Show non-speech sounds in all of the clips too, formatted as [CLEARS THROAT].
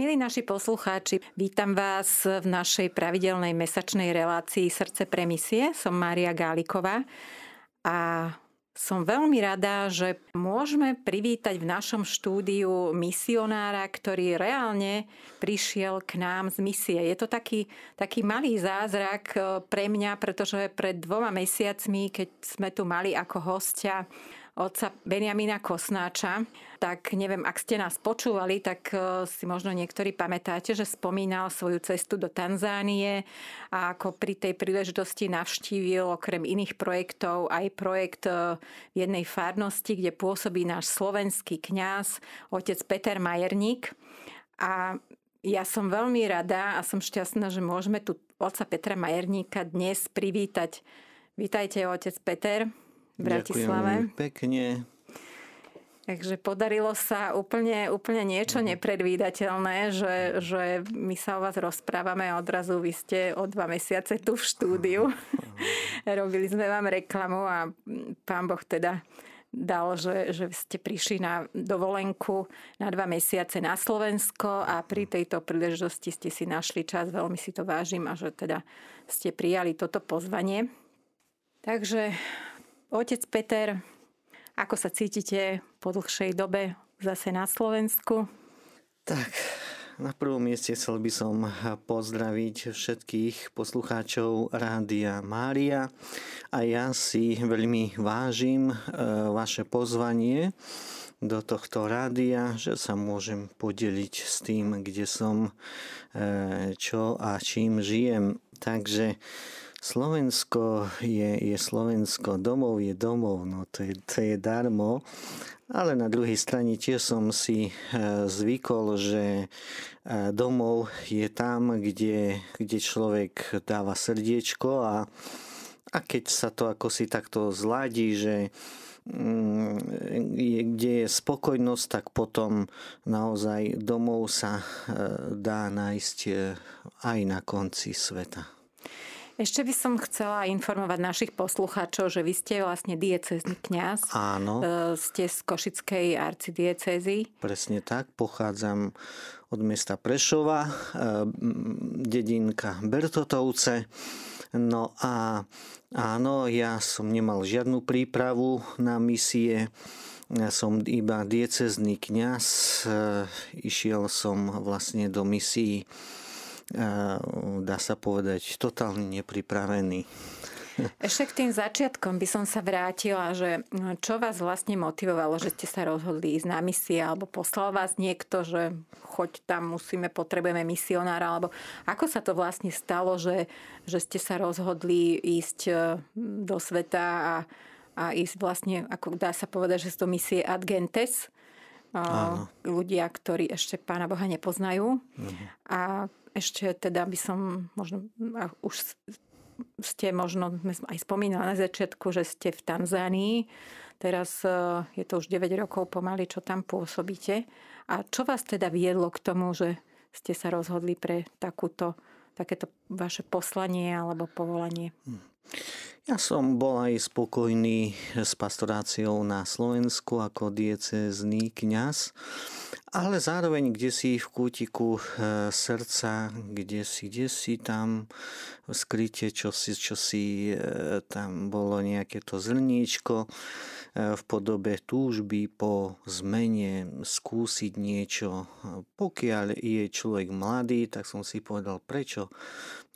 Milí naši poslucháči, vítam vás v našej pravidelnej mesačnej relácii Srdce pre misie. Som Mária Gáliková a som veľmi rada, že môžeme privítať v našom štúdiu misionára, ktorý reálne prišiel k nám z misie. Je to taký, taký malý zázrak eh, pre mňa, pretože pred dvoma mesiacmi, keď sme tu mali ako hostia otca Benjamina Kosnáča, tak neviem, ak ste nás počúvali, tak e, si možno niektorí pamätáte, že spomínal svoju cestu do Tanzánie a ako pri tej príležitosti navštívil okrem iných projektov aj projekt e, v jednej farnosti, kde pôsobí náš slovenský kňaz, otec Peter Majerník. A ja som veľmi rada a som šťastná, že môžeme tu otca Petra Majerníka dnes privítať. Vítajte, otec Peter v Bratislave. Ďakujem pekne. Takže podarilo sa úplne, úplne niečo mhm. nepredvídateľné, že, že my sa o vás rozprávame a odrazu vy ste o dva mesiace tu v štúdiu. [LAUGHS] Robili sme vám reklamu a pán Boh teda dal, že, že ste prišli na dovolenku na dva mesiace na Slovensko a pri tejto príležitosti ste si našli čas, veľmi si to vážim a že teda ste prijali toto pozvanie. Takže Otec Peter, ako sa cítite po dlhšej dobe zase na Slovensku? Tak, na prvom mieste chcel by som pozdraviť všetkých poslucháčov Rádia Mária a ja si veľmi vážim e, vaše pozvanie do tohto rádia, že sa môžem podeliť s tým, kde som, e, čo a čím žijem. Takže Slovensko je, je Slovensko, domov je domov, no to je, to je darmo. Ale na druhej strane tiež som si e, zvykol, že e, domov je tam, kde, kde človek dáva srdiečko a, a keď sa to ako si takto zladí, že mm, kde je spokojnosť, tak potom naozaj domov sa e, dá nájsť aj na konci sveta. Ešte by som chcela informovať našich poslucháčov, že vy ste vlastne diecezný kňaz. Áno. E, ste z Košickej arcidiecezy. Presne tak. Pochádzam od mesta Prešova, e, dedinka Bertotovce. No a áno, ja som nemal žiadnu prípravu na misie. Ja som iba diecezný kňaz. E, išiel som vlastne do misií dá sa povedať, totálne nepripravený. [LAUGHS] Ešte k tým začiatkom by som sa vrátila, že čo vás vlastne motivovalo, že ste sa rozhodli ísť na misie, alebo poslal vás niekto, že choď tam, musíme, potrebujeme misionára, alebo ako sa to vlastne stalo, že, že ste sa rozhodli ísť e, do sveta a, a ísť vlastne, ako dá sa povedať, že sú to misie Ad Gentes, Áno. ľudia, ktorí ešte Pána Boha nepoznajú. Uh-huh. A ešte teda by som možno, už ste možno, aj spomínali na začiatku, že ste v Tanzánii. Teraz e, je to už 9 rokov pomaly, čo tam pôsobíte. A čo vás teda viedlo k tomu, že ste sa rozhodli pre takúto, takéto vaše poslanie alebo povolanie? Hm. Ja som bol aj spokojný s pastoráciou na Slovensku ako diecezný kňaz. Ale zároveň kde si v kútiku e, srdca, kde si, kde si tam skryte, čo si, čo si e, tam bolo nejaké to zrníčko e, v podobe túžby po zmene, skúsiť niečo. Pokiaľ je človek mladý, tak som si povedal, prečo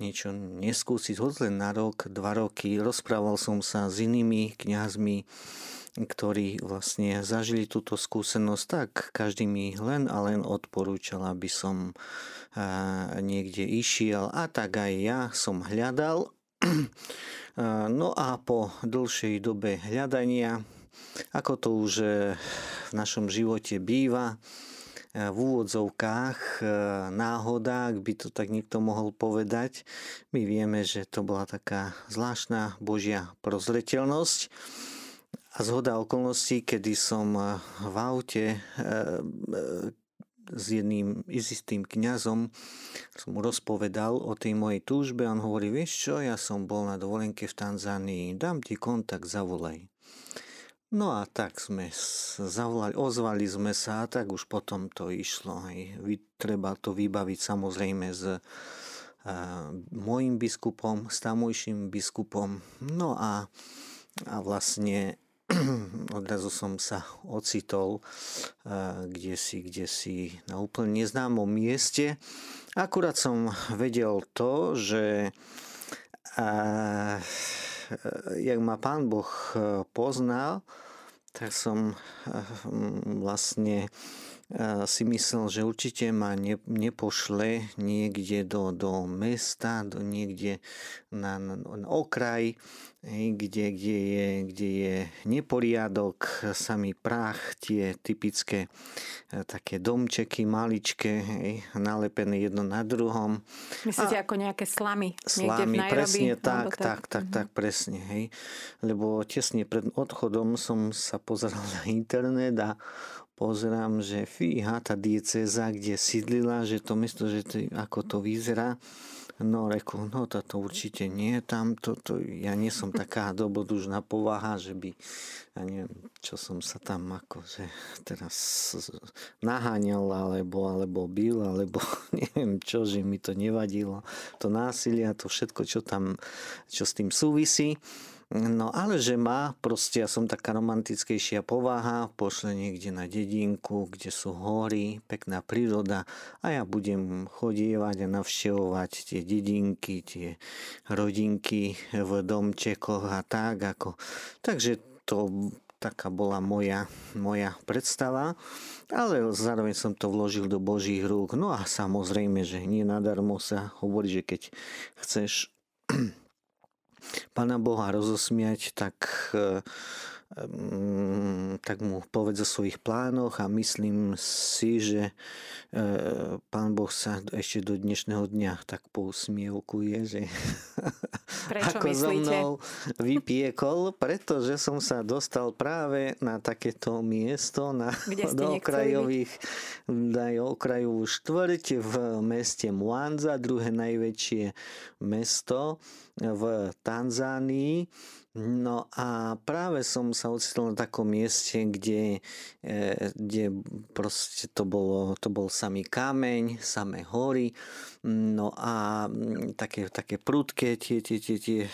niečo neskúsiť, hoď len na rok, dva roky. Rozprával som sa s inými kňazmi, ktorí vlastne zažili túto skúsenosť, tak každý mi len a len odporúčal, aby som niekde išiel a tak aj ja som hľadal. [CLEARS THROAT] No a po dlhšej dobe hľadania, ako to už e, v našom živote býva, v úvodzovkách e, náhoda, ak by to tak niekto mohol povedať. My vieme, že to bola taká zvláštna Božia prozreteľnosť a zhoda okolností, kedy som eh, v aute s jedným istým kňazom som mu rozpovedal o tej mojej túžbe. On hovorí, vieš čo, ja som bol na dovolenke v Tanzánii, dám ti kontakt, zavolaj. No a tak sme zavolali, ozvali sme sa a tak už potom to išlo. Treba to vybaviť samozrejme s uh, môjim biskupom, s tamojším biskupom. No a, a vlastne [CLEARS THROAT] odrazu som sa ocitol uh, kde si, kde si na úplne neznámom mieste. Akurát som vedel to, že uh, jak ma pán Boh poznal, tak som vlastne si myslel, že určite ma ne, nepošle niekde do, do mesta, do niekde na, na, na okraj, hej, kde, kde, je, kde je neporiadok, samý prach, tie typické e, také domčeky maličké, hej, nalepené jedno na druhom. Myslíte a, ako nejaké slamy? Slamy, presne tak, tak, tak, tak, tak, presne. Hej. Lebo tesne pred odchodom som sa pozeral na internet a pozerám, že fíha, tá dieceza, kde sídlila, že to mesto, že to, ako to vyzerá, No reku, no toto určite nie, tam to, to, ja nie som taká [LAUGHS] dobrodružná povaha, že by, ja neviem, čo som sa tam akože teraz naháňal, alebo, alebo bil, alebo [LAUGHS] neviem čo, že mi to nevadilo, to násilie a to všetko, čo tam, čo s tým súvisí. No ale že má, proste ja som taká romantickejšia povaha, pošle niekde na dedinku, kde sú hory, pekná príroda a ja budem chodievať a navštevovať tie dedinky, tie rodinky v domčekoch a tak ako. Takže to taká bola moja, moja predstava, ale zároveň som to vložil do Božích rúk. No a samozrejme, že nie nadarmo sa hovorí, že keď chceš Pána Boha rozosmiať, tak e, tak mu povedz o svojich plánoch a myslím si, že e, pán Boh sa ešte do dnešného dňa tak pousmievkuje, že [LAUGHS] Prečo ako myslíte? so mnou vypiekol, pretože som sa dostal práve na takéto miesto, na, [LAUGHS] do okrajových, na okrajovú štvrť v meste Mwanza, druhé najväčšie mesto v Tanzánii. No a práve som sa ocitol na takom mieste, kde, e, kde proste to, bolo, to bol samý kameň, samé hory, no a mm, také, také prudké tie, tie, tie, tie e,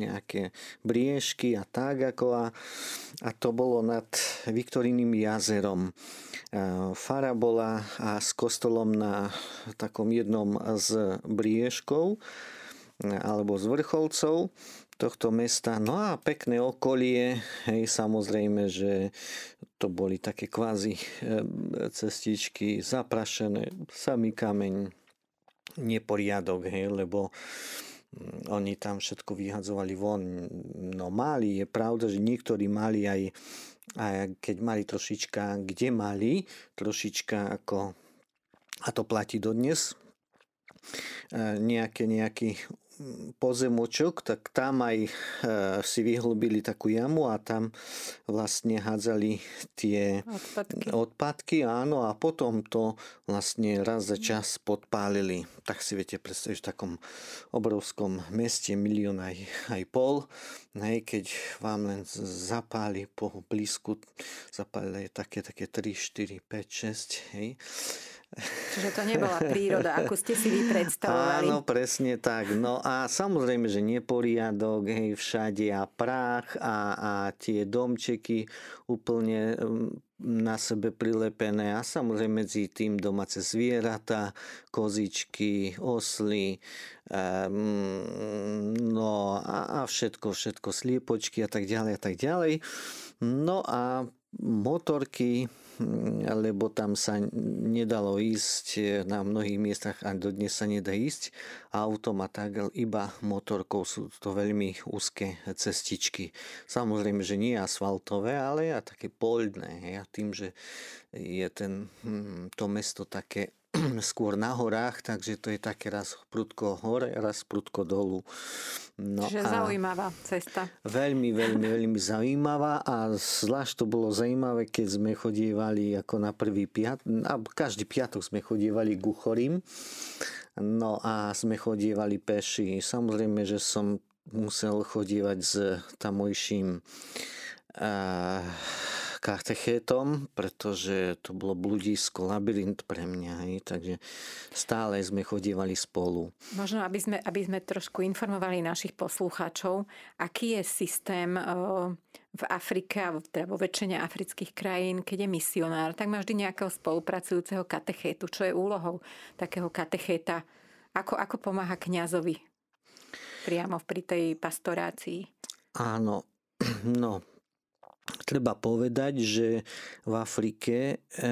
nejaké briežky a tak ako a, a to bolo nad Viktoriným jazerom. E, fara bola a s kostolom na takom jednom z briežkov alebo z vrcholcov tohto mesta. No a pekné okolie, hej, samozrejme, že to boli také kvázi cestičky zaprašené, samý kameň, neporiadok, hej, lebo mm, oni tam všetko vyhadzovali von. No mali, je pravda, že niektorí mali aj, aj keď mali trošička, kde mali, trošička ako, a to platí dodnes, e, nejaké, nejaký pozemočok, tak tam aj e, si vyhlbili takú jamu a tam vlastne hádzali tie odpadky. odpadky, áno, a potom to vlastne raz za čas podpálili. Tak si viete predstaviť v takom obrovskom meste milión aj, aj pol, hej, keď vám len zapáli po blízku, zapáli také, také 3, 4, 5, 6, hej, Čiže to nebola príroda, ako ste si vy predstavovali. Áno, presne tak. No a samozrejme, že neporiadok, hej, všade a prach a, a tie domčeky úplne mm, na sebe prilepené a samozrejme medzi tým domáce zvieratá, kozičky, osly, um, no a, a všetko, všetko, sliepočky a tak ďalej a tak ďalej. No a motorky, lebo tam sa nedalo ísť na mnohých miestach a dodnes sa nedá ísť autom a tak, iba motorkou sú to veľmi úzke cestičky. Samozrejme, že nie asfaltové, ale a také poľné. A tým, že je ten, hm, to mesto také [CLEARS THROAT] skôr na horách, takže to je také raz prudko hore, raz prudko dolu. No Čiže zaujímavá cesta. Veľmi, veľmi, veľmi zaujímavá a zvlášť to bolo zaujímavé, keď sme chodievali ako na prvý piat, a každý piatok sme chodievali k Uchorím, no a sme chodievali peši. Samozrejme, že som musel chodívať s tamojším katechétom, pretože to bolo bludisko, labyrint pre mňa. Hej, takže stále sme chodívali spolu. Možno, aby sme, aby sme trošku informovali našich poslucháčov, aký je systém v Afrike, teda vo väčšine afrických krajín, keď je misionár, tak má vždy nejakého spolupracujúceho katechétu. Čo je úlohou takého katechéta? Ako, ako pomáha kňazovi priamo pri tej pastorácii? Áno, [CLEARS THROAT] no, Treba povedať, že v Afrike e,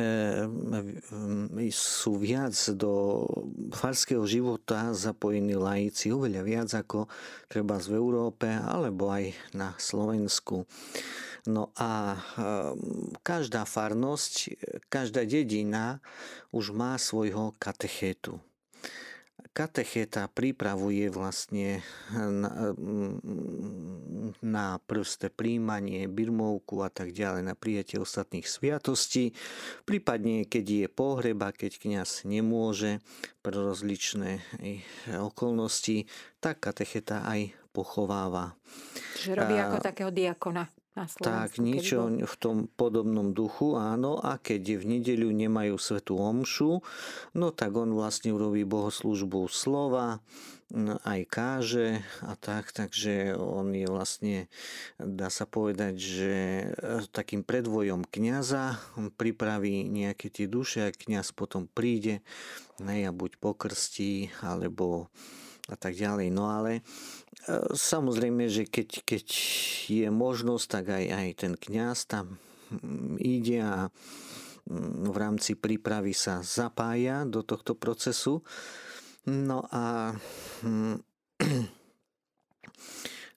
sú viac do farského života zapojení laici, oveľa viac ako treba v Európe alebo aj na Slovensku. No a e, každá farnosť, každá dedina už má svojho katechétu katechéta pripravuje vlastne na, na prvé príjmanie, birmovku a tak ďalej, na prijatie ostatných sviatostí. Prípadne, keď je pohreba, keď kňaz nemôže pre rozličné okolnosti, tak katecheta aj pochováva. Čiže robí ako takého diakona na Slovensku. Tak, niečo v tom podobnom duchu, áno. A keď v nedeľu nemajú svetú omšu, no tak on vlastne urobí bohoslužbu slova, aj káže a tak, takže on je vlastne, dá sa povedať, že e, takým predvojom kniaza pripraví nejaké tie duše a kniaz potom príde ne, a buď pokrstí, alebo a tak ďalej. No ale samozrejme, že keď, keď je možnosť, tak aj, aj ten kňaz tam mm, ide a mm, v rámci prípravy sa zapája do tohto procesu. No a mm, [CLEARS THROAT]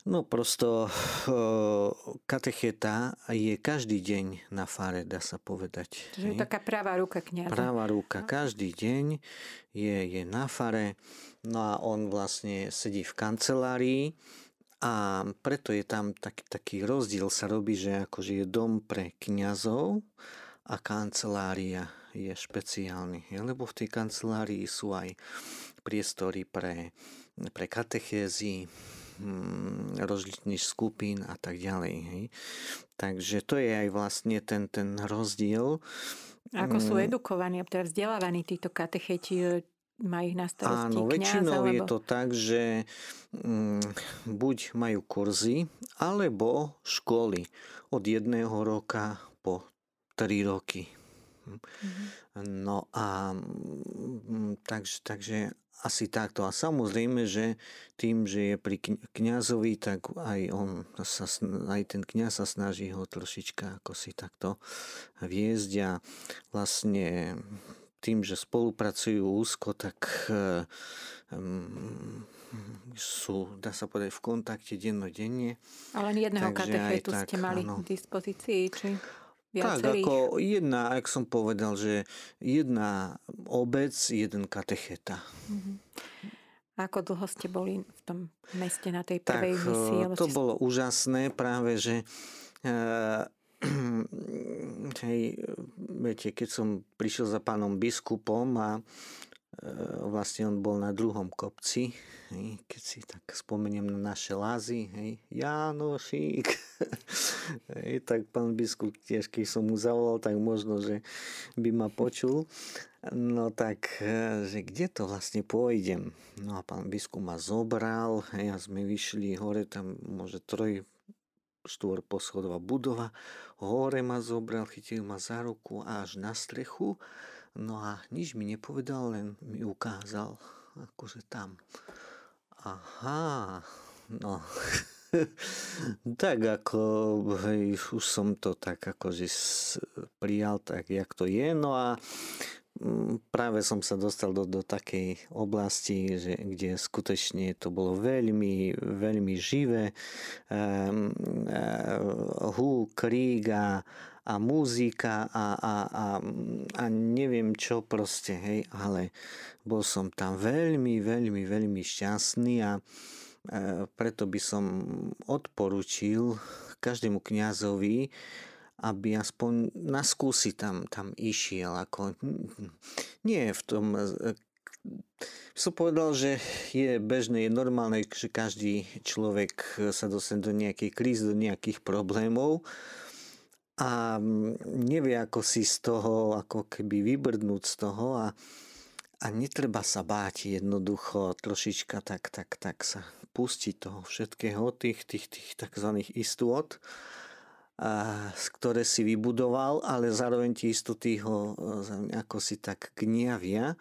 No prosto katecheta je každý deň na fare, dá sa povedať. Čiže je taká pravá ruka kniaza. Pravá ruka. Každý deň je, je na fare. No a on vlastne sedí v kancelárii a preto je tam taký, taký rozdiel sa robí, že akože je dom pre kňazov a kancelária je špeciálny. Lebo v tej kancelárii sú aj priestory pre, pre katechézy, Mm, rozličných skupín a tak ďalej. Hej. Takže to je aj vlastne ten, ten rozdiel. Ako sú mm. edukovaní, teda vzdelávaní títo katecheti, majú ich na starosti Áno, kniaz, väčšinou alebo... je to tak, že mm, buď majú kurzy, alebo školy od jedného roka po tri roky. Mm-hmm. No a mm, takže, takže asi takto. A samozrejme, že tým, že je pri kňazovi, tak aj, on sa, aj ten kňaz sa snaží ho trošička ako si takto viesť a vlastne tým, že spolupracujú úzko, tak um, sú, dá sa povedať, v kontakte dennodenne. Ale jedného katechetu ste mali k dispozícii, či? Viacerých. Tak, ako jedna, ak som povedal, že jedna obec, jeden katecheta. Mm-hmm. Ako dlho ste boli v tom meste na tej prvej tak, misii? to ste... bolo úžasné práve, že uh, [CLEARS THROAT] hej, viete, keď som prišiel za pánom biskupom a vlastne on bol na druhom kopci, hej, keď si tak spomeniem na naše lázy, hej, Janošík, [LAUGHS] hej, tak pán biskup tiež, keď som mu zavolal, tak možno, že by ma počul, no tak, že kde to vlastne pôjdem? No a pán biskup ma zobral, hej, a sme vyšli hore, tam môže troj štvor poschodová budova, hore ma zobral, chytil ma za ruku až na strechu, No a nič mi nepovedal, len mi ukázal, akože tam. Aha, no. [LAUGHS] tak ako, hej, už som to tak akože prijal tak, jak to je. No a práve som sa dostal do, do takej oblasti, že, kde skutočne to bolo veľmi, veľmi živé. Um, uh, hú, krík a, a muzika a, a, a, a neviem čo proste, hej, ale bol som tam veľmi, veľmi, veľmi šťastný a e, preto by som odporučil každému kňazovi, aby aspoň na skúsi tam, tam išiel. Ako, nie v tom som povedal, že je bežné, je normálne, že každý človek sa dostane do nejakej krízy, do nejakých problémov a nevie, ako si z toho, ako keby vybrdnúť z toho a, a netreba sa báť jednoducho trošička tak, tak, tak sa pustiť toho všetkého, tých, tých, tých tzv. istôt, a, ktoré si vybudoval, ale zároveň tie istoty ho ako si tak gniavia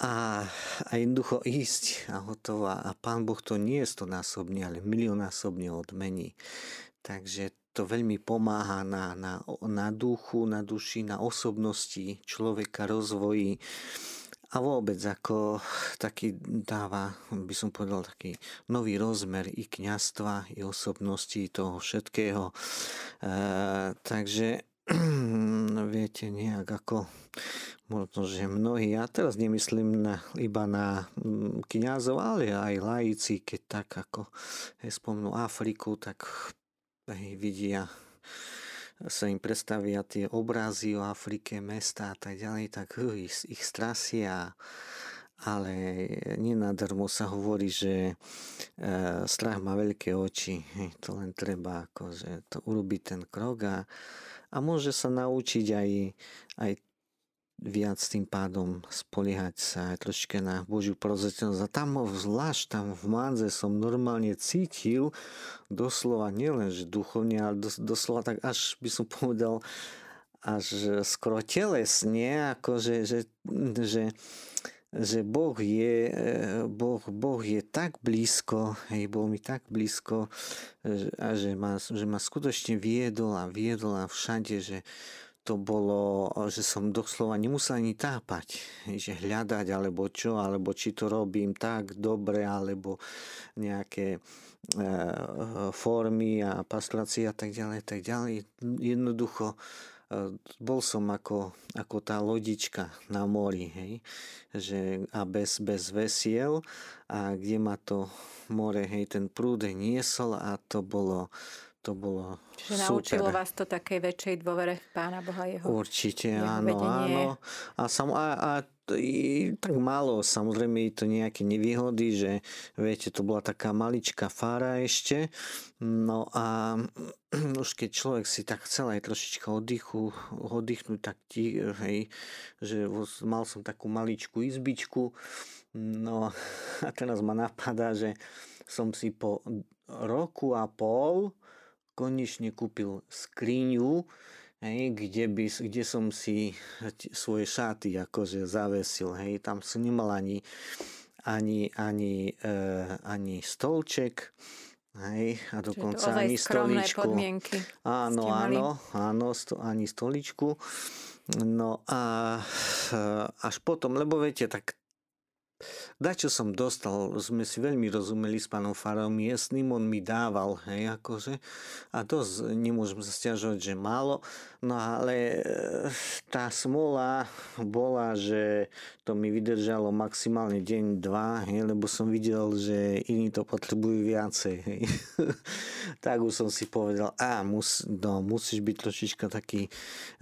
a, a jednoducho ísť a hotová. A Pán Boh to nie je stonásobne, ale milionásobne odmení. Takže to veľmi pomáha na, na, na duchu, na duši, na osobnosti človeka, rozvoji a vôbec ako taký dáva, by som povedal, taký nový rozmer i kňastva, i osobnosti toho všetkého. E, takže [CLEARS THROAT] viete, nejak ako možno, že mnohí, ja teraz nemyslím na, iba na mm, kňazov, ale aj laici, keď tak ako spomnú Afriku, tak hej, vidia sa im predstavia tie obrazy o Afrike, mesta a tak ďalej, tak uh, ich, ich strasia. Ale nenadarmo sa hovorí, že e, strach má veľké oči. Hej, to len treba akože to urobiť ten krok a, a môže sa naučiť aj, aj viac tým pádom spoliehať sa aj troške na Božiu prozreteľnosť. A tam zvlášť tam v Manze som normálne cítil doslova nielen, že duchovne, ale doslova tak až by som povedal až skoro telesne, ako že, že, že, že boh, je, boh, boh je tak blízko, hej, bol mi tak blízko a že ma, že ma skutočne viedol a viedol a všade, že, to bolo, že som doslova nemusel ani tápať, že hľadať alebo čo, alebo či to robím tak dobre, alebo nejaké e, formy a pastorácie a tak ďalej, tak ďalej. Jednoducho e, bol som ako, ako tá lodička na mori, hej, že a bez, bez vesiel a kde ma to more, hej, ten prúd niesol a to bolo, to bolo Čiže super. naučilo vás to takej väčšej dôvere v Pána Boha jeho Určite, jeho áno, vedenie. áno. A, sam, a, a i, tak málo, samozrejme to nejaké nevýhody, že viete, to bola taká maličká fára ešte, no a [CLEARS THROAT] už keď človek si tak chcel aj trošička oddychu, oddychnúť, tak ti, hej, že mal som takú maličkú izbičku, no a [LAUGHS] teraz ma napadá, že som si po roku a pol konečne kúpil skriňu, hej, kde, by, kde som si svoje šaty akože zavesil. Hej. Tam som nemal ani, ani, ani, e, ani stolček, Hej, a dokonca ani stoličku. Podmienky áno, áno, áno, sto, ani stoličku. No a e, až potom, lebo viete, tak Dačo som dostal, sme si veľmi rozumeli s pánom Farom miestným, on mi dával, hej, akože, a dosť nemôžem sa stiažovať, že málo, no ale e, tá smola bola, že to mi vydržalo maximálne deň, dva, hej, lebo som videl, že iní to potrebujú viacej, hej. [LAUGHS] tak už som si povedal, a mus, no, musíš byť trošička taký,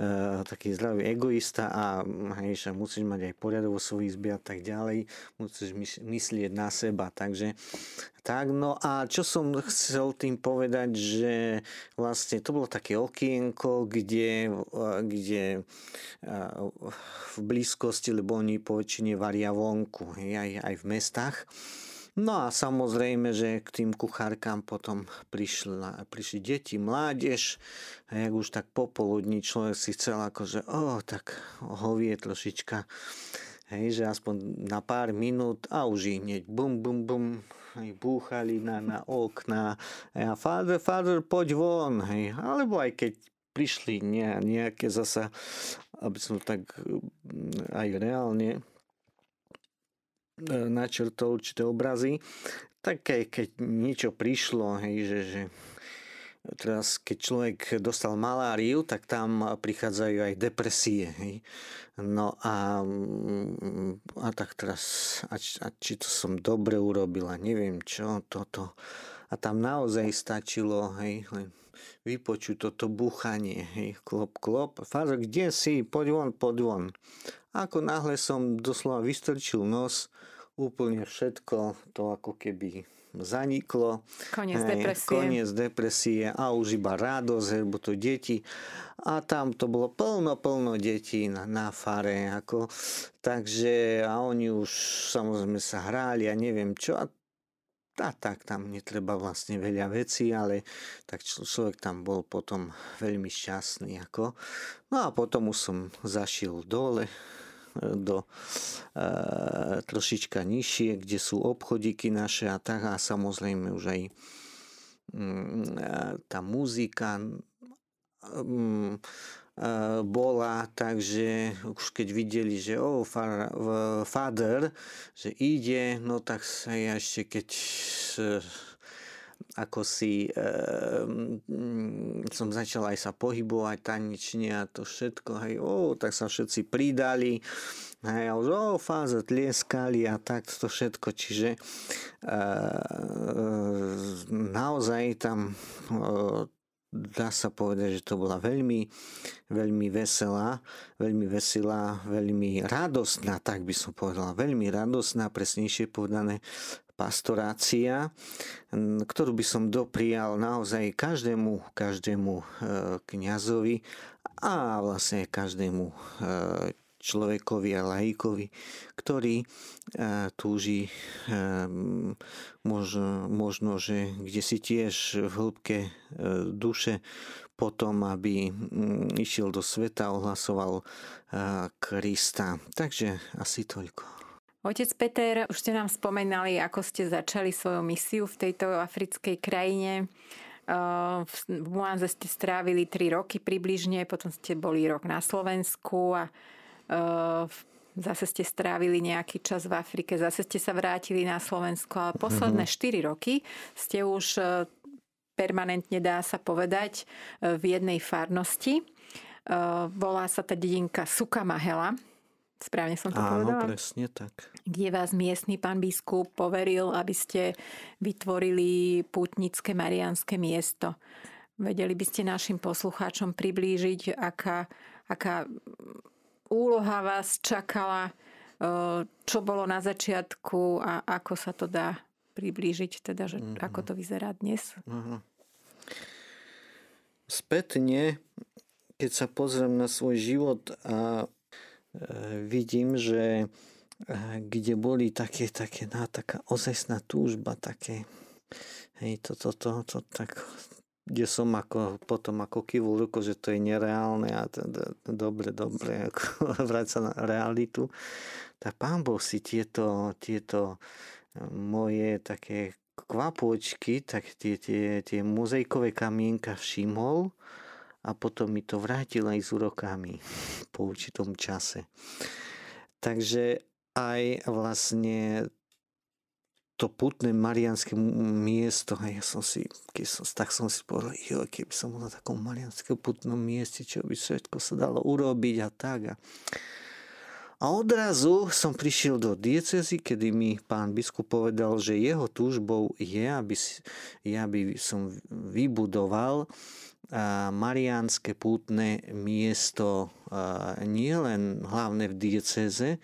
uh, taký zdravý egoista a hej, musíš mať aj poriadok vo svojich izbe a tak ďalej, musíš myslieť na seba. Takže tak, no a čo som chcel tým povedať, že vlastne to bolo také okienko, kde, kde v blízkosti, lebo oni po väčšine varia vonku, aj, aj v mestách. No a samozrejme, že k tým kuchárkám potom prišli, prišli deti, mládež, a jak už tak popoludní človek si chcel akože, oh, tak hovie trošička Hej, že aspoň na pár minút a už ich hneď bum, bum, bum, hej, búchali na, na okna. A father, father, poď von. Hej. Alebo aj keď prišli ne, nejaké zasa, aby som tak mm, aj reálne e, načrtol určité obrazy, tak keď, keď niečo prišlo, hej, že, že teraz keď človek dostal maláriu, tak tam prichádzajú aj depresie. Hej. No a, mm, a tak teraz, a, či, a či to som dobre urobila, neviem čo, toto. A tam naozaj stačilo, hej, len vypočuť toto búchanie, hej, klop, klop. Fázo, kde si? Poď von, poď von. Ako náhle som doslova vystrčil nos, úplne všetko to ako keby zaniklo. Koniec hej, depresie. Koniec depresie a už iba radosť, lebo to deti. A tam to bolo plno, plno detí na, na fare. Ako, takže a oni už samozrejme sa hráli a neviem čo. A a tak tam netreba vlastne veľa vecí, ale tak človek tam bol potom veľmi šťastný. Ako. No a potom už som zašiel dole do e, trošička nižšie, kde sú obchodíky naše a tak a samozrejme už aj mm, tá muzika mm, bola, takže už keď videli, že o, oh, father, že ide, no tak sa ja ešte keď ako si e, som začal aj sa pohybovať tanečne a to všetko, hej, o, tak sa všetci pridali, hej, a už, o, fáze tlieskali a tak to všetko, čiže e, naozaj tam e, dá sa povedať, že to bola veľmi, veľmi veselá, veľmi veselá, veľmi radostná, tak by som povedala, veľmi radostná, presnejšie povedané, pastorácia, ktorú by som doprial naozaj každému, každému e, kňazovi a vlastne každému e, človekovi a laikovi, ktorý e, túži možno, možno, že kde si tiež v hĺbke duše potom, aby išiel do sveta, ohlasoval Krista. Takže asi toľko. Otec Peter, už ste nám spomenali, ako ste začali svoju misiu v tejto africkej krajine. V Muanze ste strávili 3 roky približne, potom ste boli rok na Slovensku a zase ste strávili nejaký čas v Afrike, zase ste sa vrátili na Slovensko a posledné 4 mhm. roky ste už e, permanentne, dá sa povedať, e, v jednej farnosti. E, volá sa tá dedinka Sukamahela Správne som to Áno, povedala? presne tak. Kde vás miestny pán biskup poveril, aby ste vytvorili pútnické marianské miesto. Vedeli by ste našim poslucháčom priblížiť, aká, aká úloha vás čakala, e, čo bolo na začiatku a ako sa to dá priblížiť, teda, že mm-hmm. ako to vyzerá dnes? Mm-hmm. Spätne, keď sa pozriem na svoj život a vidím, že eh, kde boli také, také, na, taká ozajstná túžba, také, hej, toto, to, to, to, tak, kde som ako, potom ako kývul ruko, že to je nereálne a dobre, dobre, [LAUGHS] ako sa na realitu, tak pán Boh si tieto, tieto eh, moje také kvapočky, tak tie, tie, tie mozaikové kamienka všimol a potom mi to vrátil aj s úrokami po určitom čase. Takže aj vlastne to putné marianské miesto, a ja som si, keď som, tak som si povedal, jo, keby som bol na takom marianskom putnom mieste, čo by všetko sa dalo urobiť a tak. A, a odrazu som prišiel do diecezy, kedy mi pán biskup povedal, že jeho túžbou je, aby, ja by som vybudoval mariánske pútne miesto nie len hlavne v dieceze,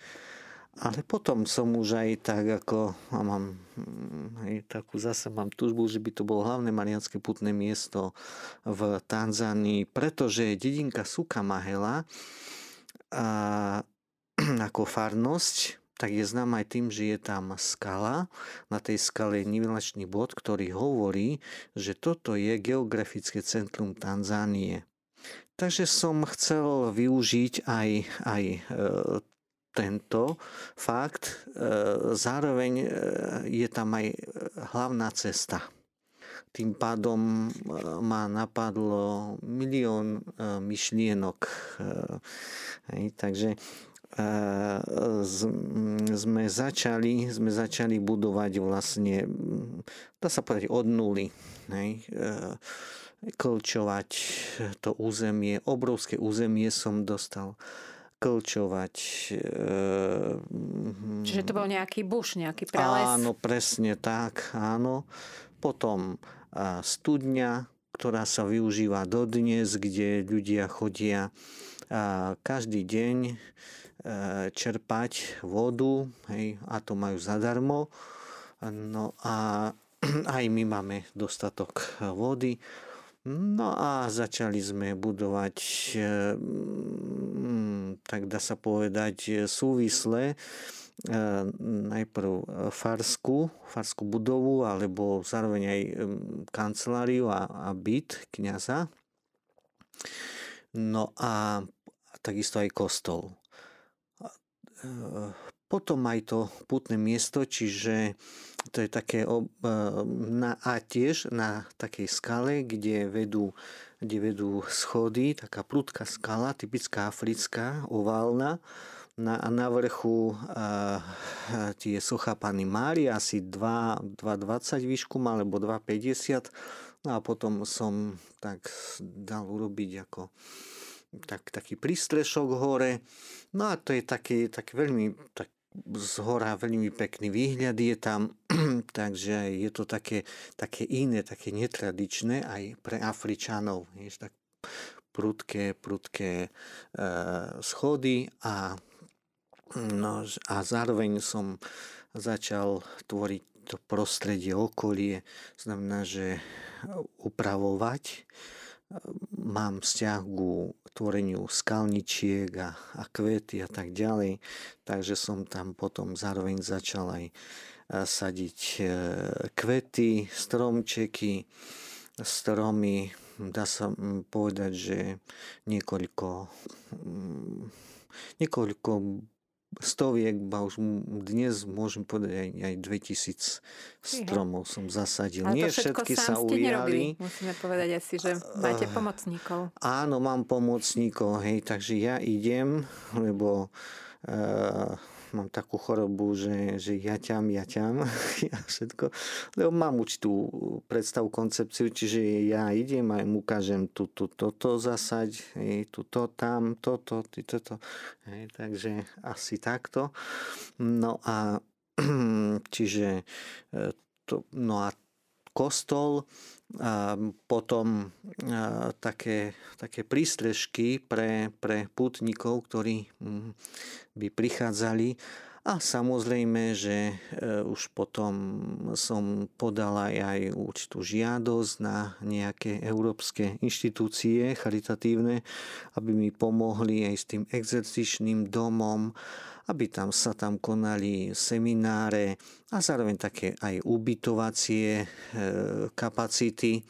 ale potom som už aj tak ako, a mám mm, aj takú zase mám túžbu, že by to bolo hlavné marianské putné miesto v Tanzánii, pretože dedinka Sukamahela a, [CLEARS THROAT] ako farnosť tak je znám aj tým, že je tam skala. Na tej skale je nivelačný bod, ktorý hovorí, že toto je geografické centrum Tanzánie. Takže som chcel využiť aj, aj e, tento fakt. E, zároveň e, je tam aj hlavná cesta. Tým pádom e, ma napadlo milión myšlienok. Takže sme začali, sme začali budovať vlastne, dá sa povedať, od nuly. Klčovať to územie, obrovské územie som dostal klčovať. Čiže to bol nejaký buš, nejaký prales? Áno, presne tak, áno. Potom studňa, ktorá sa využíva dodnes, kde ľudia chodia každý deň čerpať vodu hej, a to majú zadarmo. No a [CLEARS THROAT] aj my máme dostatok vody. No a začali sme budovať, tak dá sa povedať, súvisle najprv farskú, farskú budovu, alebo zároveň aj kanceláriu a, a byt kniaza. No a takisto aj kostol. Potom aj to putné miesto, čiže to je také na, a tiež na takej skale, kde vedú, kde vedú schody, taká prudká skala, typická africká, oválna. Na, na vrchu a, a, tie socha Pany Mári, asi 2,20 výšku alebo 2,50. No a potom som tak dal urobiť ako tak, taký prístrešok hore. No a to je taký, taký veľmi tak, z hora veľmi pekný výhľad je tam, [CLEARS THROAT] takže je to také, také iné, také netradičné aj pre Afričanov. Je tak prudké, prudké e, schody a, no, a zároveň som začal tvoriť to prostredie, okolie, znamená, že upravovať mám vzťah ku tvoreniu skalničiek a, a kvety a tak ďalej. Takže som tam potom zároveň začal aj sadiť e, kvety, stromčeky, stromy. Dá sa povedať, že niekoľko, niekoľko stoviek, ba už dnes môžem povedať aj, aj 2000 stromov som zasadil. Ale Nie všetky sa ujali. Musíme povedať asi, že máte pomocníkov. Áno, mám pomocníkov, hej, takže ja idem, lebo uh, mám takú chorobu, že, že ja ťam, ja ťam, [LAUGHS] ja všetko. Lebo mám určitú predstavu, koncepciu, čiže ja idem a mu ukážem tu, tu, toto zasaď, tu, to, tam, toto, ty, toto. Hej, takže asi takto. No a [CLEARS THROAT] čiže e, to, no a kostol, a potom a také, také prístrežky pre, pre putníkov, ktorí mm, by prichádzali. A samozrejme, že e, už potom som podal aj, aj určitú žiadosť na nejaké európske inštitúcie charitatívne, aby mi pomohli aj s tým exercičným domom, aby tam sa tam konali semináre a zároveň také aj ubytovacie e, kapacity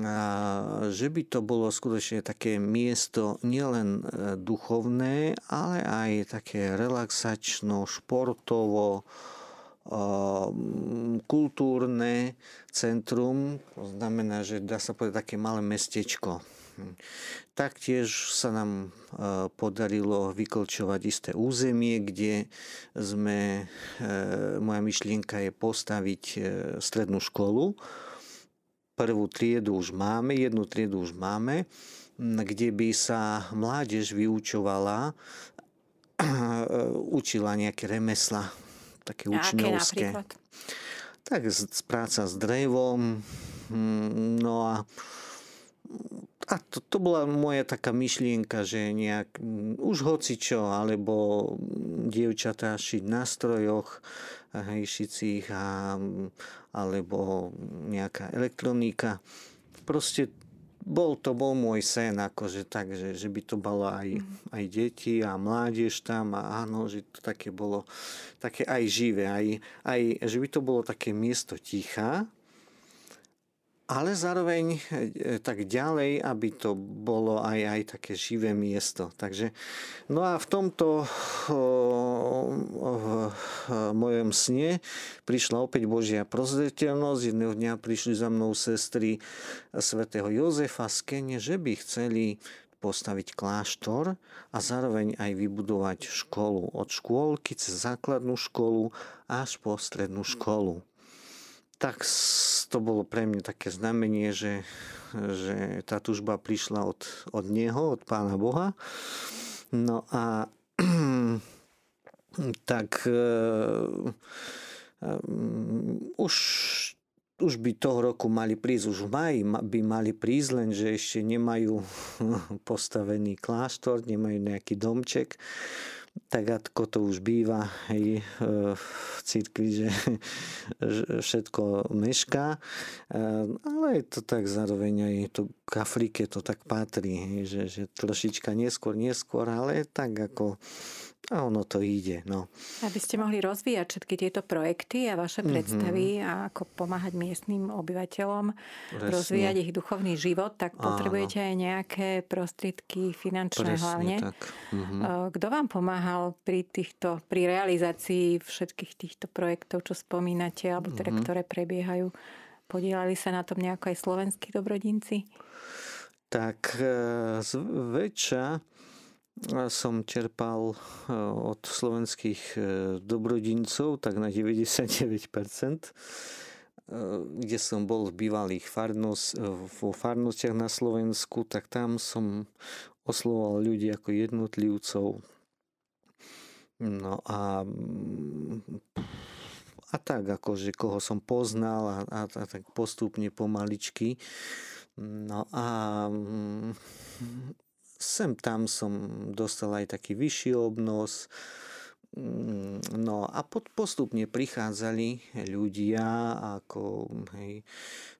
a že by to bolo skutočne také miesto nielen e, duchovné, ale aj také relaxačno, športovo, e, kultúrne centrum, to znamená, že dá sa povedať také malé mestečko. Taktiež sa nám e, podarilo vykolčovať isté územie, kde sme, moja myšlienka je postaviť strednú školu, prvú triedu už máme, jednu triedu už máme, kde by sa mládež vyučovala, učila nejaké remesla, také učňovské. Tak práca s drevom, hm, no a a to, to bola moja taká myšlienka, že nejak už hocičo, alebo dievčatá šiť na strojoch, hejšicích a, alebo nejaká elektronika. Proste bol to bol môj sen, akože tak, že, že by to bolo aj, mm. aj deti a mládež tam a áno, že to také bolo také aj živé, aj, aj že by to bolo také miesto ticha, ale zároveň e, tak ďalej, aby to bolo aj, aj také živé miesto. Takže, no a v tomto o, o, mojom sne prišla opäť Božia prozreteľnosť. Jedného dňa prišli za mnou sestry svätého Jozefa z Kene, že by chceli postaviť kláštor a zároveň aj vybudovať školu. Od škôlky cez základnú školu až po strednú školu tak to bolo pre mňa také znamenie, že, že tá tužba prišla od, od Neho, od Pána Boha. No a [CLEARS THROAT] tak um, už už by toho roku mali prísť, už v maji by mali prísť, len že ešte nemajú [LAUGHS] postavený kláštor, nemajú nejaký domček tak ako to už býva hej, e, v církvi, že všetko mešká. E, ale je to tak zároveň aj to k Afrike to tak patrí, že, že trošička neskôr, neskôr, ale tak ako a ono to ide. No. Aby ste mohli rozvíjať všetky tieto projekty a vaše mm-hmm. predstavy a ako pomáhať miestnym obyvateľom Presne. rozvíjať ich duchovný život, tak potrebujete Áno. aj nejaké prostriedky finančné Presne hlavne. Tak. Mm-hmm. Kto vám pomáhal pri týchto, pri realizácii všetkých týchto projektov, čo spomínate, alebo teda, mm-hmm. ktoré prebiehajú? Podielali sa na tom nejako aj slovenskí dobrodinci? Tak e, zväčša som čerpal e, od slovenských e, dobrodincov tak na 99%, e, kde som bol v bývalých farnosť, vo farnostiach na Slovensku, tak tam som oslovoval ľudí ako jednotlivcov. No a a tak, akože koho som poznal a, a, a tak postupne pomaličky. No a sem tam som dostal aj taký vyšší obnos, no a postupne prichádzali ľudia, ako hej,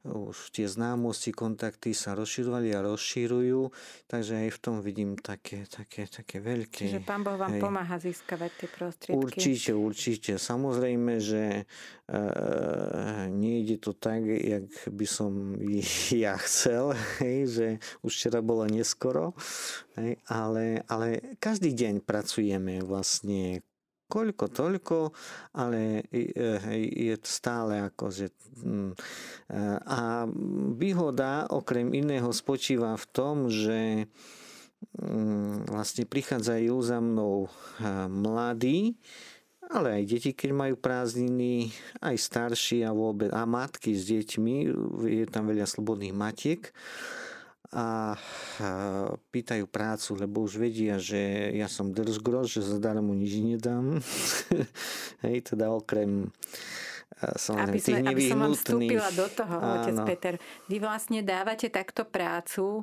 už tie známosti, kontakty sa rozširovali a rozširujú, takže aj v tom vidím také, také, také veľké. Čiže Pán Boh vám hej, pomáha získavať tie prostriedky. Určite, určite. Samozrejme, že e, nejde to tak, jak by som [LAUGHS] ja chcel, hej, že už včera bolo neskoro, hej, ale, ale každý deň pracujeme vlastne koľko, toľko, ale je stále akože... A výhoda okrem iného spočíva v tom, že mm, vlastne prichádzajú za mnou mladí, ale aj deti, keď majú prázdniny, aj starší a vôbec, a matky s deťmi, je tam veľa slobodných matiek a pýtajú prácu, lebo už vedia, že ja som drzgroz, že zadarmo nič nedám. [LAUGHS] Hej, teda okrem aby, sme, aby som vám vstúpila do toho, otec Peter. Vy vlastne dávate takto prácu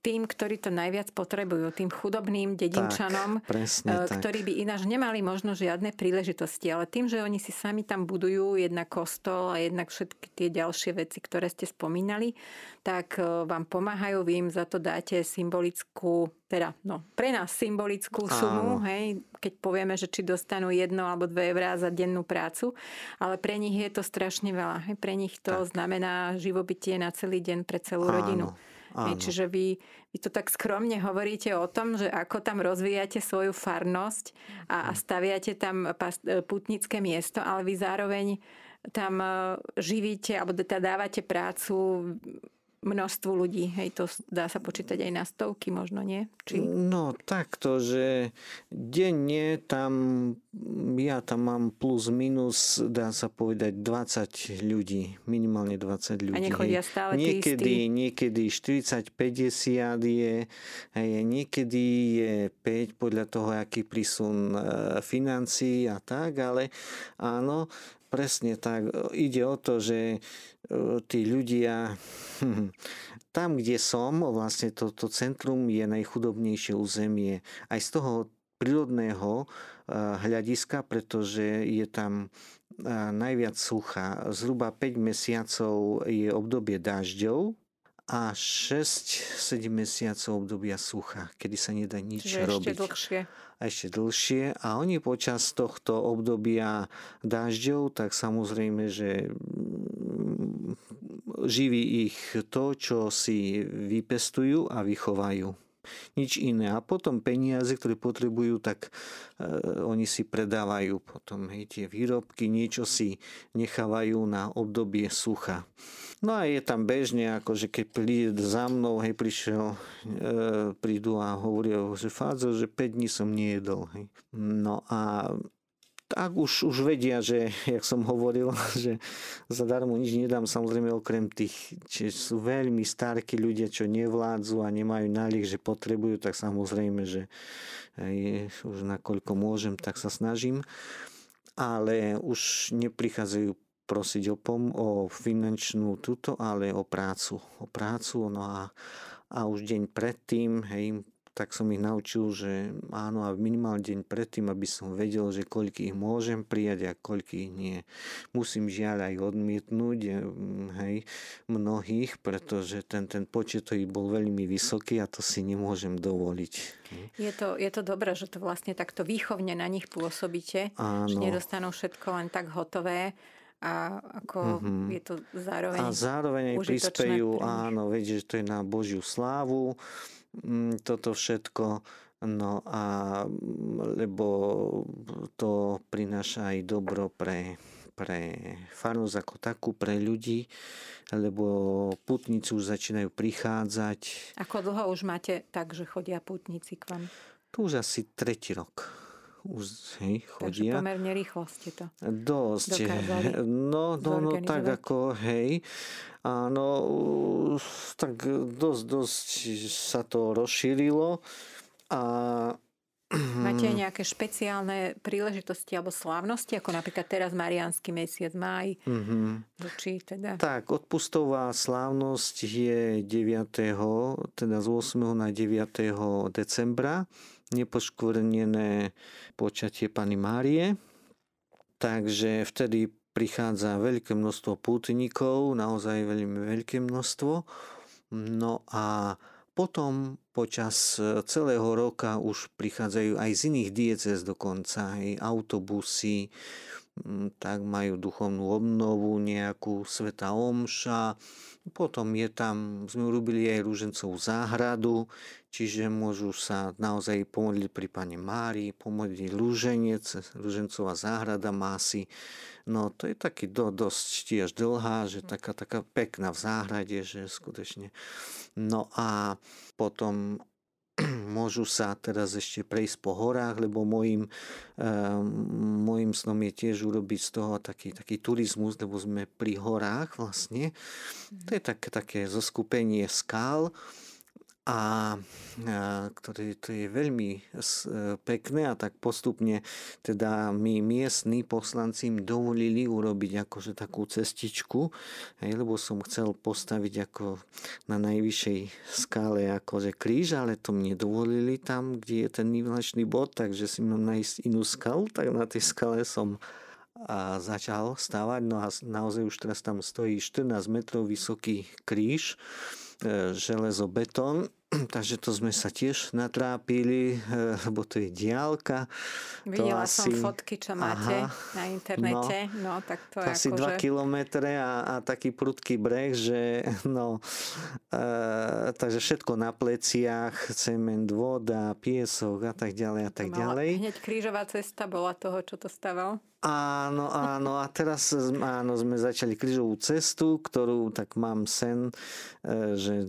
tým, ktorí to najviac potrebujú, tým chudobným dedinčanom, tak, presne, e, ktorí by ináč nemali možno žiadne príležitosti. Ale tým, že oni si sami tam budujú jednak kostol a jednak všetky tie ďalšie veci, ktoré ste spomínali, tak e, vám pomáhajú, vy im za to dáte symbolickú, teda no, pre nás symbolickú sumu, Áno. hej, keď povieme, že či dostanú jedno alebo dve eurá za dennú prácu, ale pre nich je to strašne veľa. Hej. Pre nich to tak. znamená živobytie na celý deň pre celú Áno. rodinu. Áno. Čiže vy, vy to tak skromne hovoríte o tom, že ako tam rozvíjate svoju farnosť a, a staviate tam putnické miesto, ale vy zároveň tam e, živíte alebo teda dávate prácu množstvu ľudí. Hej, to dá sa počítať aj na stovky možno, nie? Či... No takto, že denne tam, ja tam mám plus minus, dá sa povedať 20 ľudí, minimálne 20 ľudí. A nechodia stále niekedy, niekedy 40-50 je, hej, niekedy je 5 podľa toho, aký prísun e, financií a tak, ale áno, presne tak. Ide o to, že tí ľudia, tam, kde som, vlastne toto to centrum je najchudobnejšie územie. Aj z toho prírodného hľadiska, pretože je tam najviac sucha. Zhruba 5 mesiacov je obdobie dažďov a 6-7 mesiacov obdobia sucha, kedy sa nedá nič Čiže robiť. Ešte dlhšie ešte dlhšie a oni počas tohto obdobia dažďov, tak samozrejme, že mm, živí ich to, čo si vypestujú a vychovajú nič iné. A potom peniaze, ktoré potrebujú, tak e, oni si predávajú potom hej, tie výrobky, niečo si nechávajú na obdobie sucha. No a je tam bežne, ako že keď príde za mnou, hej, prišiel, e, prídu a hovoria, že Fádzo, že 5 dní som nejedol. Hej. No a tak už, už vedia, že, jak som hovoril, [LAUGHS] že zadarmo nič nedám, samozrejme okrem tých, či sú veľmi starkí ľudia, čo nevládzu a nemajú náliek, že potrebujú, tak samozrejme, že aj, už nakoľko môžem, tak sa snažím. Ale už neprichádzajú prosiť o, pom- o finančnú túto, ale o prácu. O prácu, no a, a už deň predtým, hej, tak som ich naučil, že áno a minimálne deň predtým, aby som vedel, že koľko ich môžem prijať a koľko ich nie. Musím žiaľ aj odmietnúť mm, hej, mnohých, pretože ten, ten počet ich bol veľmi vysoký a to si nemôžem dovoliť. Je to, je to dobré, že to vlastne takto výchovne na nich pôsobíte, áno. že nedostanú všetko len tak hotové a ako mm-hmm. je to zároveň A zároveň aj prispejú, áno, vedieť, že to je na Božiu slávu, Mm, toto všetko. No a lebo to prináša aj dobro pre, pre farnosť ako takú, pre ľudí, lebo putníci už začínajú prichádzať. Ako dlho už máte tak, že chodia putníci k vám? Tu už asi tretí rok. Už, hej, chodia. Takže pomerne rýchlo ste to Dosť. No, no, no, tak ako, hej. Áno, tak dosť, dosť sa to rozšírilo a [CLEARS THROAT] Máte aj nejaké špeciálne príležitosti alebo slávnosti, ako napríklad teraz Mariánsky mesiac, máj? Mm-hmm. Či teda? Tak, odpustová slávnosť je 9. teda z 8. na 9. decembra, nepoškvrnené počatie Pany Márie. Takže vtedy prichádza veľké množstvo pútnikov, naozaj veľmi veľké množstvo. No a potom počas celého roka už prichádzajú aj z iných diecez dokonca, aj autobusy, tak majú duchovnú obnovu, nejakú sveta omša. Potom je tam, sme urobili aj rúžencovú záhradu, čiže môžu sa naozaj pomodliť pri Pane Márii, pomodliť rúženec, rúžencová záhrada má si No to je taký do, dosť tiež dlhá, že taká, taká pekná v záhrade, že skutočne. No a potom [CLEARS THROAT] môžu sa teraz ešte prejsť po horách, lebo môjim, um, môjim snom je tiež urobiť z toho taký, taký turizmus, lebo sme pri horách vlastne. To je také, také zoskupenie skál a, ktoré to je veľmi e, pekné a tak postupne teda my miestni poslanci im dovolili urobiť akože takú cestičku, hej, lebo som chcel postaviť ako na najvyššej skále akože kríž, ale to mne dovolili tam, kde je ten nivelačný bod, takže si mám nájsť inú skalu, tak na tej skale som a začal stávať, no a naozaj už teraz tam stojí 14 metrov vysoký kríž, E, železobetón, [CLEARS THROAT] takže to sme sa tiež natrápili, e, lebo to je diálka. Videla to som asi... fotky, čo máte Aha, na internete. No, no tak to, to je asi 2 že... kilometre a, a taký prudký breh, že [LAUGHS] no, e, takže všetko na pleciach, cement, voda, piesok a tak ďalej a tak ďalej. Hneď krížová cesta bola toho, čo to staval? Áno, áno. A teraz áno, sme začali krížovú cestu, ktorú tak mám sen, e, že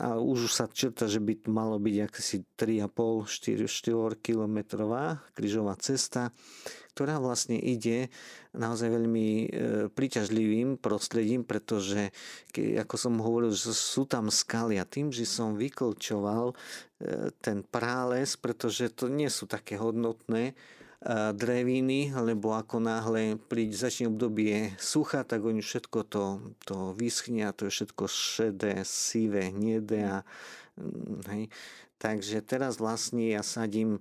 a už sa črta, že by malo byť asi 3,5-4 kilometrová krížová cesta, ktorá vlastne ide naozaj veľmi e, príťažlivým prostredím, pretože ako som hovoril, že sú tam skaly a tým, že som vyklčoval e, ten prales, pretože to nie sú také hodnotné, dreviny, lebo ako náhle príde, začne obdobie sucha, tak oni všetko to, to vyschne a to je všetko šedé, sivé, hnedé a mm, hej. Takže teraz vlastne ja sadím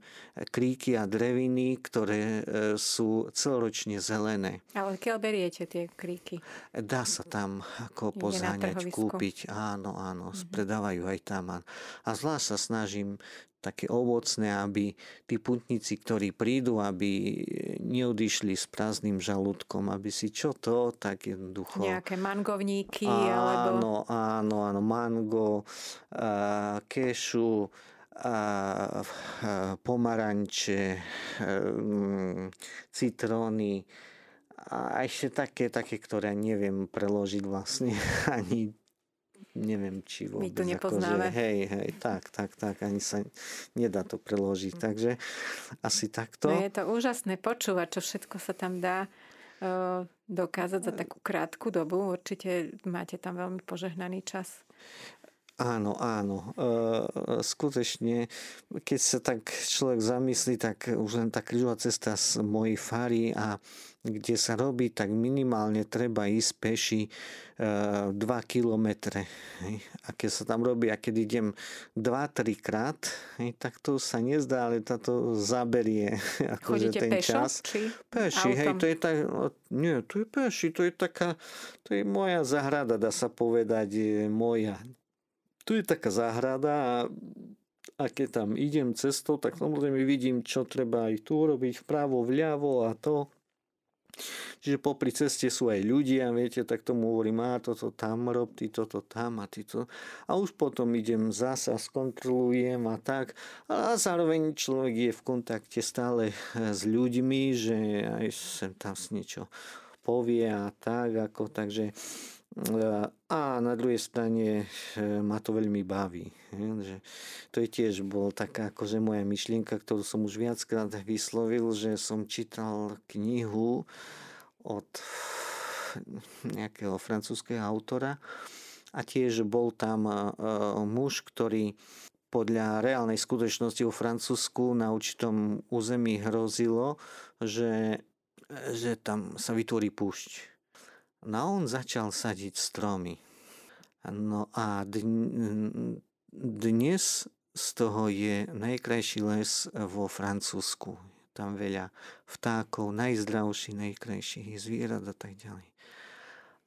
kríky a dreviny, ktoré e, sú celoročne zelené. Ale keď beriete tie kríky? Dá sa tam ako pozáňať, kúpiť. Áno, áno, mm-hmm. predávajú aj tam. A zvlášť sa snažím také ovocné, aby tí putníci, ktorí prídu, aby neodišli s prázdnym žalúdkom, aby si čo to, tak jednoducho... Nejaké mangovníky, áno, alebo... Áno, áno, mango, a, kešu, a, pomaranče, a, citróny a ešte také, také, ktoré neviem preložiť vlastne [LAUGHS] ani neviem, či vôbec. My to nepoznáme. Akože, hej, hej, tak, tak, tak, ani sa nedá to preložiť. Takže asi takto. No je to úžasné počúvať, čo všetko sa tam dá uh, dokázať za takú krátku dobu. Určite máte tam veľmi požehnaný čas. Áno, áno. E, skutečne, keď sa tak človek zamyslí, tak už len tá krížová cesta z mojej fary a kde sa robí, tak minimálne treba ísť peši 2 kilometre. A keď sa tam robí, a keď idem 2-3 krát, tak to sa nezdá, ale táto zaberie [LAUGHS] akože ten pešo, čas. Či peši, autom? hej, to je tak, nie, to je peši, to je taká, to je moja zahrada, dá sa povedať, moja. Tu je taká záhrada a a keď tam idem cestou, tak samozrejme vidím, čo treba aj tu urobiť, vpravo, vľavo a to. Čiže popri ceste sú aj ľudia, viete, tak tomu hovorím, a toto tam rob, ty toto tam a ty to. A už potom idem zasa, skontrolujem a tak. A zároveň človek je v kontakte stále s ľuďmi, že aj sem tam si niečo povie a tak, ako, takže a na druhej strane e, ma to veľmi baví. Že to je tiež bol taká akože moja myšlienka, ktorú som už viackrát vyslovil, že som čítal knihu od nejakého francúzského autora a tiež bol tam e, muž, ktorý podľa reálnej skutočnosti vo Francúzsku na určitom území hrozilo, že, že tam sa vytvorí púšť No a on začal sadiť stromy. No a dnes z toho je najkrajší les vo Francúzsku. Tam veľa vtákov, najzdravší, najkrajších zvierat a tak ďalej.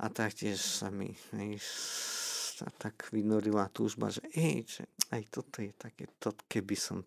A taktiež sa mi tak vynorila túžba, že ej, že aj toto je také, to, keby som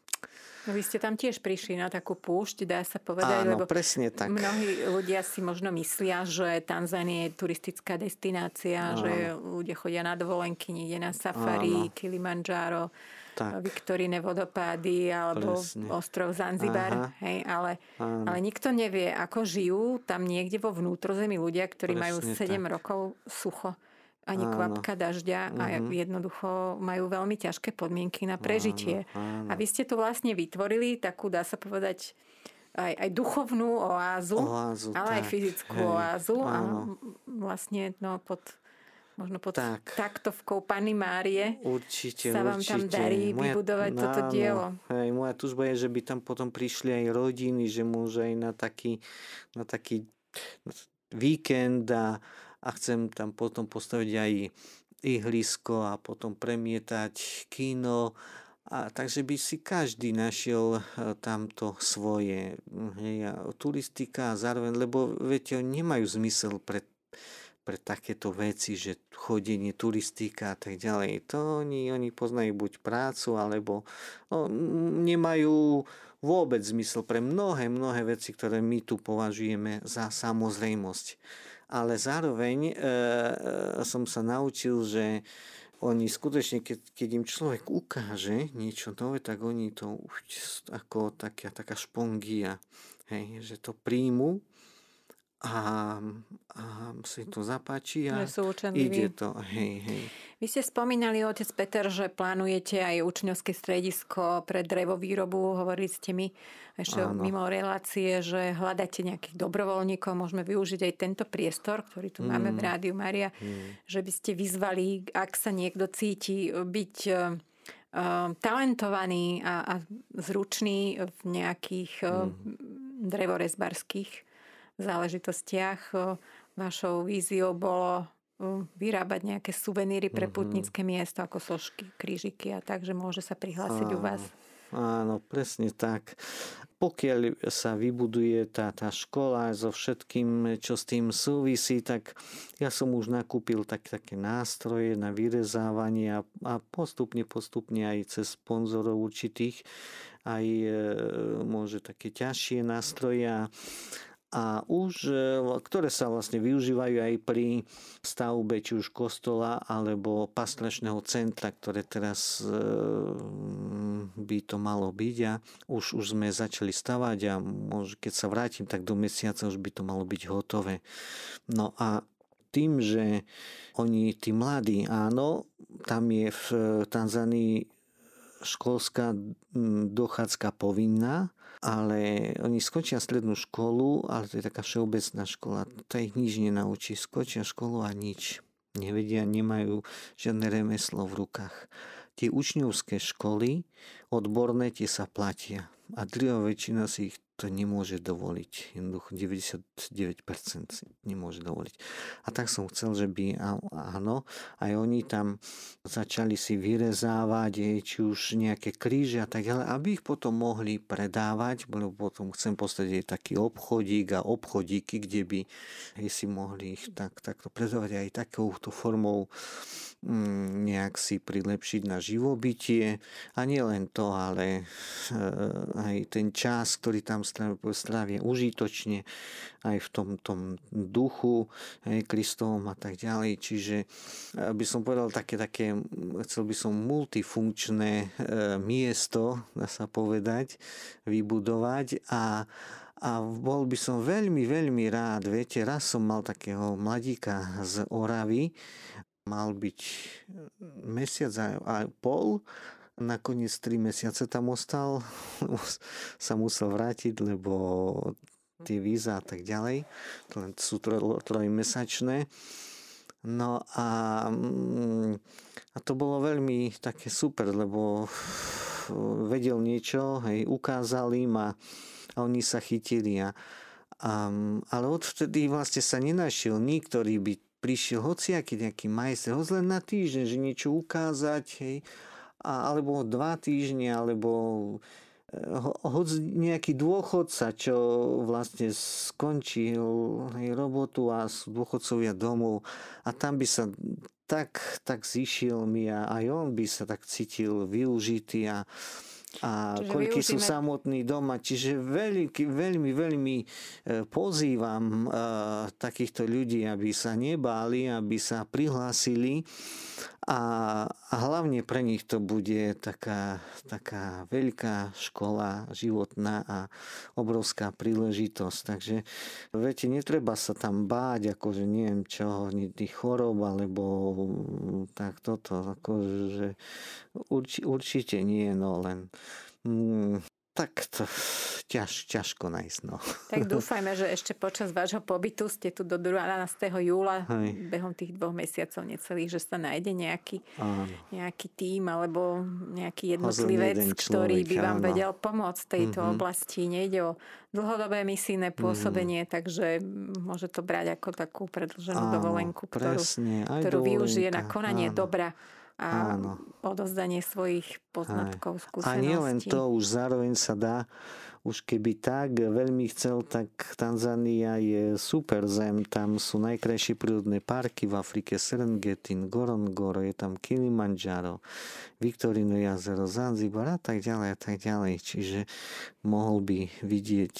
No vy ste tam tiež prišli na takú púšť, dá sa povedať, Áno, lebo presne tak. mnohí ľudia si možno myslia, že Tanzania je turistická destinácia, Áno. že ľudia chodia na dovolenky, niekde na safari, Áno. Kilimanjaro, tak. Viktoríne vodopády alebo presne. ostrov Zanzibar. Hej, ale, ale nikto nevie, ako žijú tam niekde vo vnútrozemí ľudia, ktorí presne majú 7 tak. rokov sucho ani áno. kvapka dažďa uh-huh. a mhm. jednoducho majú veľmi ťažké podmienky na prežitie. Áno, áno. A vy ste tu vlastne vytvorili takú, dá sa povedať, aj, aj duchovnú oázu, oázu ale tak, aj fyzickú hej, oázu. Áno. A vlastne no, pod možno pod tak. taktovkou Pany Márie určite, sa vám určite. tam darí moja, vybudovať áno, toto dielo. Hej, moja tužba je, že by tam potom prišli aj rodiny, že môže aj na taký, na taký víkend a, a chcem tam potom postaviť aj ihlisko a potom premietať kino. A takže by si každý našiel e, tamto svoje. Hej, a turistika a zároveň, lebo viete, nemajú zmysel pre, pre takéto veci, že chodenie, turistika a tak ďalej. To oni, oni poznajú buď prácu, alebo no, nemajú vôbec zmysel pre mnohé, mnohé veci, ktoré my tu považujeme za samozrejmosť ale zároveň e, e, som sa naučil, že oni skutočne, keď, keď im človek ukáže niečo nové, tak oni to už ako taká, taká špongia, hej, že to príjmu a, a si to zapáči a ide to. Hej, hej. Vy ste spomínali, otec Peter, že plánujete aj učňovské stredisko pre drevovýrobu. Hovorili ste mi ešte Áno. mimo relácie, že hľadáte nejakých dobrovoľníkov. Môžeme využiť aj tento priestor, ktorý tu mm. máme v mm. Rádiu Maria, mm. že by ste vyzvali, ak sa niekto cíti byť uh, talentovaný a, a zručný v nejakých mm. uh, drevorezbarských záležitostiach. Vašou víziou bolo vyrábať nejaké suveníry pre mhm. putnické miesto, ako sošky, krížiky a tak, že môže sa prihlásiť u vás. Áno, presne tak. Pokiaľ sa vybuduje tá, tá škola so všetkým, čo s tým súvisí, tak ja som už nakúpil tak, také nástroje na vyrezávanie a, a postupne, postupne aj cez sponzorov určitých aj e, môže také ťažšie nástroje a už, e, ktoré sa vlastne využívajú aj pri stavbe či už kostola alebo pastračného centra, ktoré teraz e, by to malo byť a už, už sme začali stavať a môže, keď sa vrátim, tak do mesiaca už by to malo byť hotové. No a tým, že oni, tí mladí, áno, tam je v Tanzánii školská dochádzka povinná, ale oni skončia strednú školu, ale to je taká všeobecná škola, to ich nič nenaučí, skončia školu a nič. Nevedia, nemajú žiadne remeslo v rukách. Tie učňovské školy, odborné, tie sa platia. A druhá väčšina si ich to nemôže dovoliť. Jednoducho 99% nemôže dovoliť. A tak som chcel, že by áno, aj oni tam začali si vyrezávať, či už nejaké kríže a tak ďalej, aby ich potom mohli predávať, lebo potom chcem postaviť taký obchodík a obchodíky, kde by si mohli ich tak, takto predávať aj takouto formou nejak si prilepšiť na živobytie a nie len to, ale eh, aj ten čas, ktorý tam strávia užitočne aj v tom, tom duchu aj Kristovom a tak ďalej. Čiže eh, by som povedal také, také chcel by som multifunkčné eh, miesto, dá sa povedať, vybudovať a a bol by som veľmi, veľmi rád, viete, raz som mal takého mladíka z Oravy, mal byť mesiac a pol, nakoniec 3 mesiace tam ostal, [LAUGHS] sa musel vrátiť, lebo tie víza a tak ďalej, sú trojmesačné. No a, mm, a to bolo veľmi také super, lebo vedel niečo, hej, ukázali im a, a oni sa chytili. A, a, ale odvtedy vlastne sa nenašiel nikto, ktorý by prišiel hociaký nejaký majster, hoď len na týždeň, že niečo ukázať, hej, a, alebo dva týždne, alebo eh, hoď nejaký dôchodca, čo vlastne skončil hej, robotu a sú dôchodcovia domov a tam by sa tak, tak zišiel mi a aj on by sa tak cítil využitý a, a Čiže koľky využíme... sú samotní doma. Čiže veľmi, veľmi, veľmi e, pozývam uh, takýchto ľudí, aby sa nebáli, aby sa prihlásili a, a hlavne pre nich to bude taká, taká veľká škola životná a obrovská príležitosť. Takže viete, netreba sa tam báť, akože neviem čo, tých chorob, alebo tak toto, akože urči, určite nie, no len mm, tak to ťaž, ťažko nájsť. No. Tak [LAUGHS] dúfajme, že ešte počas vášho pobytu ste tu do 12. júla, Hej. behom tých dvoch mesiacov necelých, že sa nájde nejaký, nejaký tým alebo nejaký jednotlivec, ktorý by vám áno. vedel pomôcť v tejto mm-hmm. oblasti. Nejde o dlhodobé misijné pôsobenie, mm. takže môže to brať ako takú predlženú áno, dovolenku, ktorú, presne, ktorú využije na konanie áno. dobra a Áno. odozdanie svojich poznatkov, skúseností. A nie len to, už zároveň sa dá, už keby tak veľmi chcel, tak Tanzania je super zem, tam sú najkrajšie prírodné parky v Afrike, Serengeti, Gorongoro, je tam Kilimanjaro, Viktorino jazero, Zanzibar a tak ďalej a tak ďalej. Čiže mohol by vidieť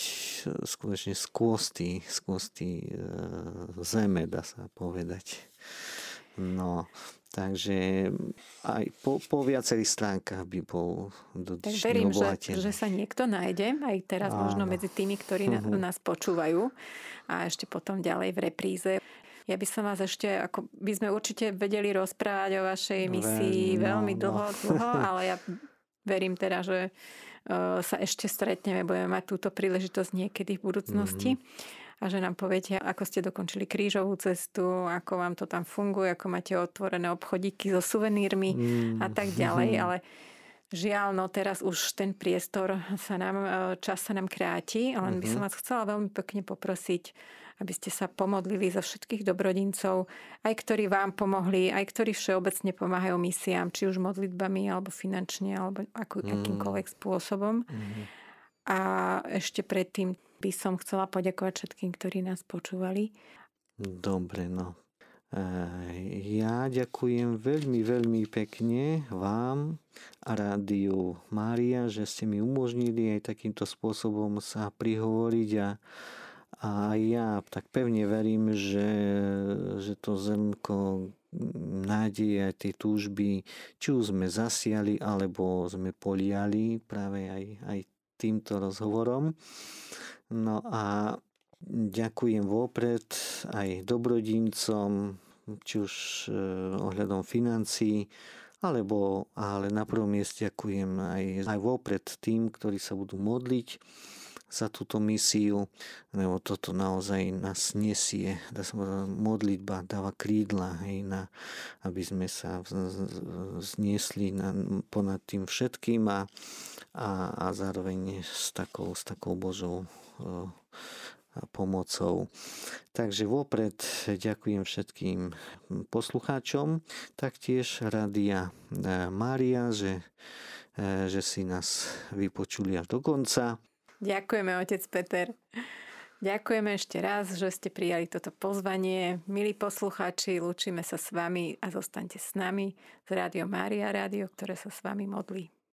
skutočne skôsty, skôsty e, zeme, dá sa povedať. No, Takže aj po, po viacerých stránkach by bol Tak verím, že, že sa niekto nájde, aj teraz Áno. možno medzi tými, ktorí uh-huh. nás počúvajú a ešte potom ďalej v repríze. Ja by som vás ešte, ako by sme určite vedeli rozprávať o vašej misii veľmi, no, veľmi dlho, no. dlho, [LAUGHS] ale ja verím teda, že uh, sa ešte stretneme, budeme mať túto príležitosť niekedy v budúcnosti. Uh-huh a že nám poviete, ako ste dokončili krížovú cestu, ako vám to tam funguje, ako máte otvorené obchodíky so suvenírmi mm. a tak ďalej. [LAUGHS] Ale Žiaľ, no teraz už ten priestor sa nám, e, čas sa nám kráti, len by som mhm. vás chcela veľmi pekne poprosiť, aby ste sa pomodlili za všetkých dobrodincov, aj ktorí vám pomohli, aj ktorí všeobecne pomáhajú misiám, či už modlitbami, alebo finančne, alebo ako, mm. akýmkoľvek spôsobom. Mm. A ešte predtým by som chcela poďakovať všetkým, ktorí nás počúvali. Dobre, no. E, ja ďakujem veľmi, veľmi pekne vám a rádiu Mária, že ste mi umožnili aj takýmto spôsobom sa prihovoriť a, a ja tak pevne verím, že, že to zrnko nádeje a tie túžby, či už sme zasiali, alebo sme poliali práve aj, aj týmto rozhovorom. No a ďakujem vopred aj dobrodincom, či už e, ohľadom financií, alebo, ale na prvom mieste ďakujem aj, aj vopred tým, ktorí sa budú modliť za túto misiu, lebo toto naozaj nás nesie. Modlitba dáva krídla, hej, na, aby sme sa zniesli na, ponad tým všetkým a, a, a zároveň s takou, s takou Božou pomocou. Takže vopred ďakujem všetkým poslucháčom, taktiež Radia Mária, že, že si nás vypočuli až do konca. Ďakujeme, otec Peter. Ďakujeme ešte raz, že ste prijali toto pozvanie. Milí poslucháči, lúčime sa s vami a zostaňte s nami z Rádio Mária Rádio, ktoré sa s vami modlí.